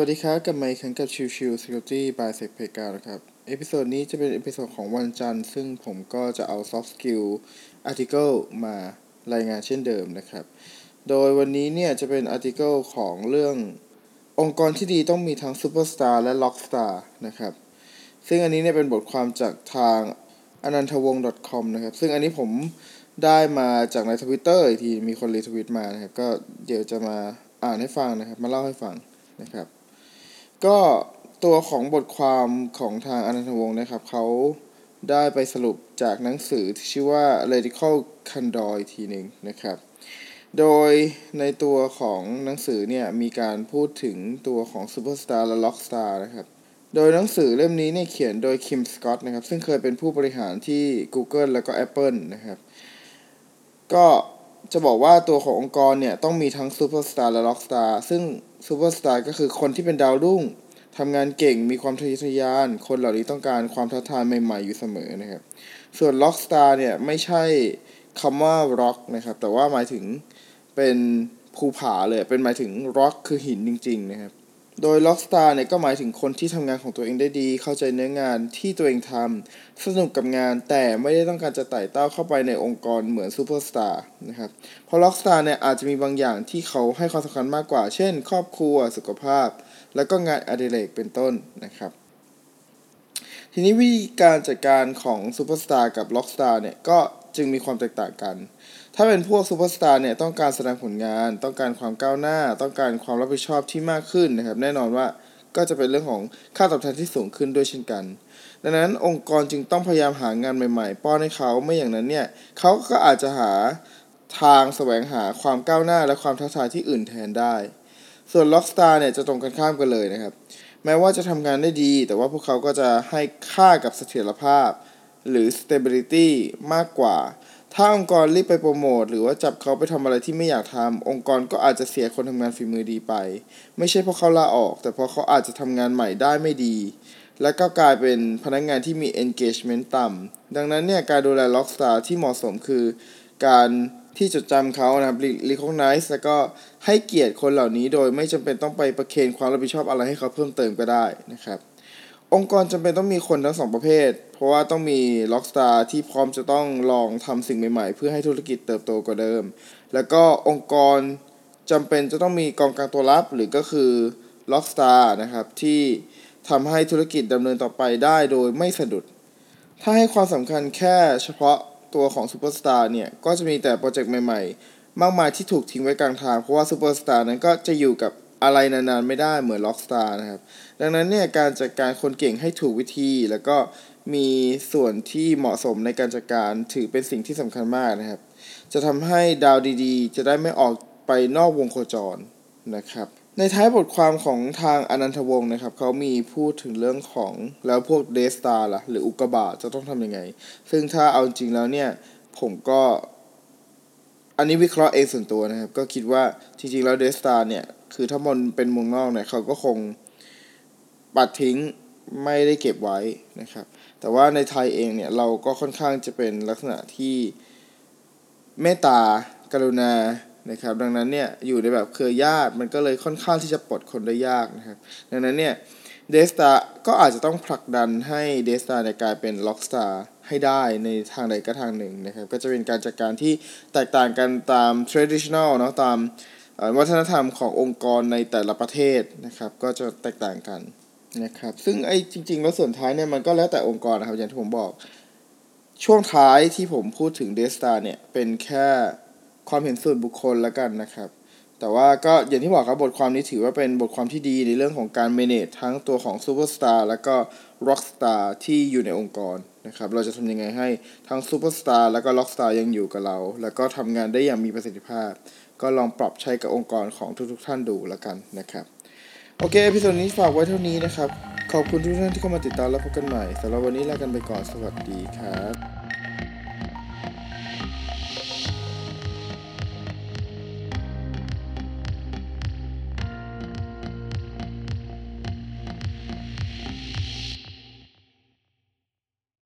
วัสดีครับกับไมค์ครั้งกับชิวชิว Security by s e c p e g a นะครับ episode นี้จะเป็น episode ของวันจันทร์ ซึ่งผมก็จะเอา soft skill article มารายงานเช่นเดิมนะครับ โดยวันนี้เนี่ยจะเป็น article ของเรื่ององค์กรที่ดีต้องมีทั้ง superstar และ rockstar นะครับ ซึ่งอันนี้เนี่ยเป็นบทความจากทางอนันทวงศ์ .com นะครับ ซึ่งอันนี้ผมได้มาจากในทวิตเตอร์อีกทีมีคน retweet มานะครับ ก็เดี๋ยวจะมาอ่านให้ฟังนะครับ มาเล่าให้ฟังนะครับ ก็ตัวของบทความของทางอนันทวงศ์นะครับเขาได้ไปสรุปจากหนังสือที่ชื่อว่า Radical Candor อีกทีหนึ่งนะครับ โดยในตัวของหนังสือเนี่ยมีการพูดถึงตัวของ Superstar และ Rockstar นะครับ โดยหนังสือเล่มนี้เนี่ยเขียนโดยคิมสกอตนะครับ ซึ่งเคยเป็นผู้บริหารที่ Google แล้วก็ Apple นะครับ ก็ จะบอกว่าตัวขององค์กรเนี่ยต้องมีทั้งซูเปอร์สตาร์และ rockstar ซึ่งซูเปอร์สตาร์ก็คือคนที่เป็นดาวรุ่งทำงานเก่งมีความทะเยอทะยาน คนเหล่านี้ต้องการความท้าทายใหม่ๆอยู่เสมอนะครับ ส่วน rockstar เนี่ยไม่ใช่คำว่าร็อกนะครับ แต่ว่าหมายถึงเป็นภูผาเลย เป็นหมายถึงร็อกคือหินจริง ๆ นะครับ โดย Rockstar เนี่ยก็หมายถึงคนที่ทำงานของตัวเองได้ดี เข้าใจเนื้องานที่ตัวเองทำสนุกกับงานแต่ไม่ได้ต้องการจะไต่เต้าเข้าไปในองค์กรเหมือน Superstar นะครับเพราะ Rockstar เนี่ยอาจจะมีบางอย่างที่เขาให้ความสำคัญมากกว่า เช่น ครอบครัวสุขภาพ แล้วก็งานอดิเรกเป็นต้นนะครับทีนี้วิธีการจัดการของ Superstar กับ Rockstar เนี่ยก็ จึงมีความแตกต่างกัน ถ้าเป็นพวก Superstar เนี่ยต้องการแสดงผลงาน ต้องการความก้าวหน้า ต้องการความรับผิดชอบที่มากขึ้นนะครับ แน่นอนว่าก็จะเป็นเรื่องของค่าตอบแทนที่สูงขึ้นด้วยเช่นกัน ดังนั้นองค์กรจึงต้องพยายามหางานใหม่ๆ ป้อนให้เขาไม่อย่างนั้นเนี่ยเขาก็อาจจะหาทางแสวงหาความก้าวหน้าและความท้าทายที่อื่นแทนได้ ส่วน Rockstar เนี่ยจะตรงกันข้ามกันเลยนะครับ แม้ว่าจะทำงานได้ดี แต่ว่าพวกเขาก็จะให้ค่ากับเสถียรภาพ หรือ stability มากกว่า ถ้าองค์กรรีบไปโปรโมทหรือว่าจับเขาไปทำอะไรที่ไม่อยากทำองค์กรก็อาจจะเสียคนทำงานฝีมือดีไป ไม่ใช่เพราะเขาลาออก แต่เพราะเขาอาจจะทำงานใหม่ได้ไม่ดี และก็กลายเป็นพนักงานที่มี engagement ต่ำดังนั้นเนี่ยการดูแล Rockstar ที่เหมาะสมคือ การที่จดจำเขานะครับ recognize แล้วก็ให้เกียรติคนเหล่านี้โดยไม่จำเป็นต้องไปประเคนความรับผิดชอบอะไรให้เขาเพิ่มเติมก็ได้นะครับ องค์กรจำเป็นต้องมีคนทั้งสองประเภท เพราะว่าต้องมี Rockstar ที่พร้อมจะต้องลองทำสิ่งใหม่ๆ เพื่อให้ธุรกิจเติบโตกว่าเดิม แล้วก็องค์กรจำเป็นจะต้องมีกองกลางตัวรับ หรือก็คือ Rockstar นะครับที่ทำให้ธุรกิจดำเนินต่อไปได้โดยไม่สะดุด ถ้าให้ความสำคัญแค่เฉพาะตัวของ Superstar เนี่ย ก็จะมีแต่โปรเจกต์ใหม่ๆ มากมายที่ถูกทิ้งไว้กลางทาง เพราะว่า Superstar นั้นก็จะอยู่กับ อะไรนานๆไม่ได้เหมือน Rockstar นะครับ ดังนั้นเนี่ยการจัดการคนเก่งให้ถูกวิธี แล้วก็มีส่วนที่เหมาะสมในการจัดการถือเป็นสิ่งที่สำคัญมากนะครับ จะทำให้ดาวดีๆ จะได้ไม่ออกไปนอกวงโคจรนะครับ ในท้ายบทความของทางอนันทวงศ์นะครับเขามีพูดถึงเรื่องของแล้วพวกเดสตาร์ล่ะหรืออุกกาบาตจะต้องทำยังไง ซึ่งถ้าเอาจริงแล้วเนี่ยผมก็ อันนี้วิเคราะห์เองส่วนตัวนะครับ ก็คิดว่าจริงๆแล้วเดสตาเนี่ย คือถ้ามันเป็นมืองนอกเนี่ย เขาก็คงปัดทิ้งไม่ได้เก็บไว้นะครับ แต่ว่าในไทยเองเนี่ย เราก็ค่อนข้างจะเป็นลักษณะที่เมตตากรุณานะครับ ดังนั้นเนี่ย อยู่ในแบบเครือญาติมันก็เลยค่อนข้างที่จะปลดคนได้ยากนะครับ ดังนั้นเนี่ย dead star ก็อาจจะต้องผลักดันให้ dead star เนี่ยกลายเป็น rockstar ให้ได้ในทางใดก็ทางหนึ่งนะครับ ก็จะเป็นการจัดการที่แตกต่างกันตาม traditional เนาะตามวัฒนธรรมขององค์กรในแต่ละประเทศนะครับ ก็จะแตกต่างกันนะครับ ซึ่งไอ้จริง ๆ แล้วส่วนท้ายเนี่ยมันก็แล้วแต่องค์กรนะครับอย่างที่ผมบอก ช่วงท้ายที่ผมพูดถึง dead star เนี่ยเป็นแค่ความเห็นส่วนบุคคลแล้วกันนะครับแต่ว่าก็อย่างที่บอกครับบทความนี้ถือว่าเป็นบทความที่ดีในเรื่องของการ manage ทั้งตัวของ superstar แล้วก็ rockstar ที่อยู่ในองค์กร นะครับเราจะทำยังไงให้ทั้งซูเปอร์สตาร์แล้วก็ rockstar ยังอยู่กับเรา แล้วก็ทำงานได้อย่างมีประสิทธิภาพ ก็ลองปรับใช้กับองค์กรของทุกๆ ท่านดูแล้วกันนะครับ โอเคพิโซดนี้ฝากไว้เท่านี้นะครับ ขอบคุณทุกท่านที่เข้ามาติดตามแล้วพบกันใหม่สำหรับวันนี้ลากันไปก่อนสวัสดีครับ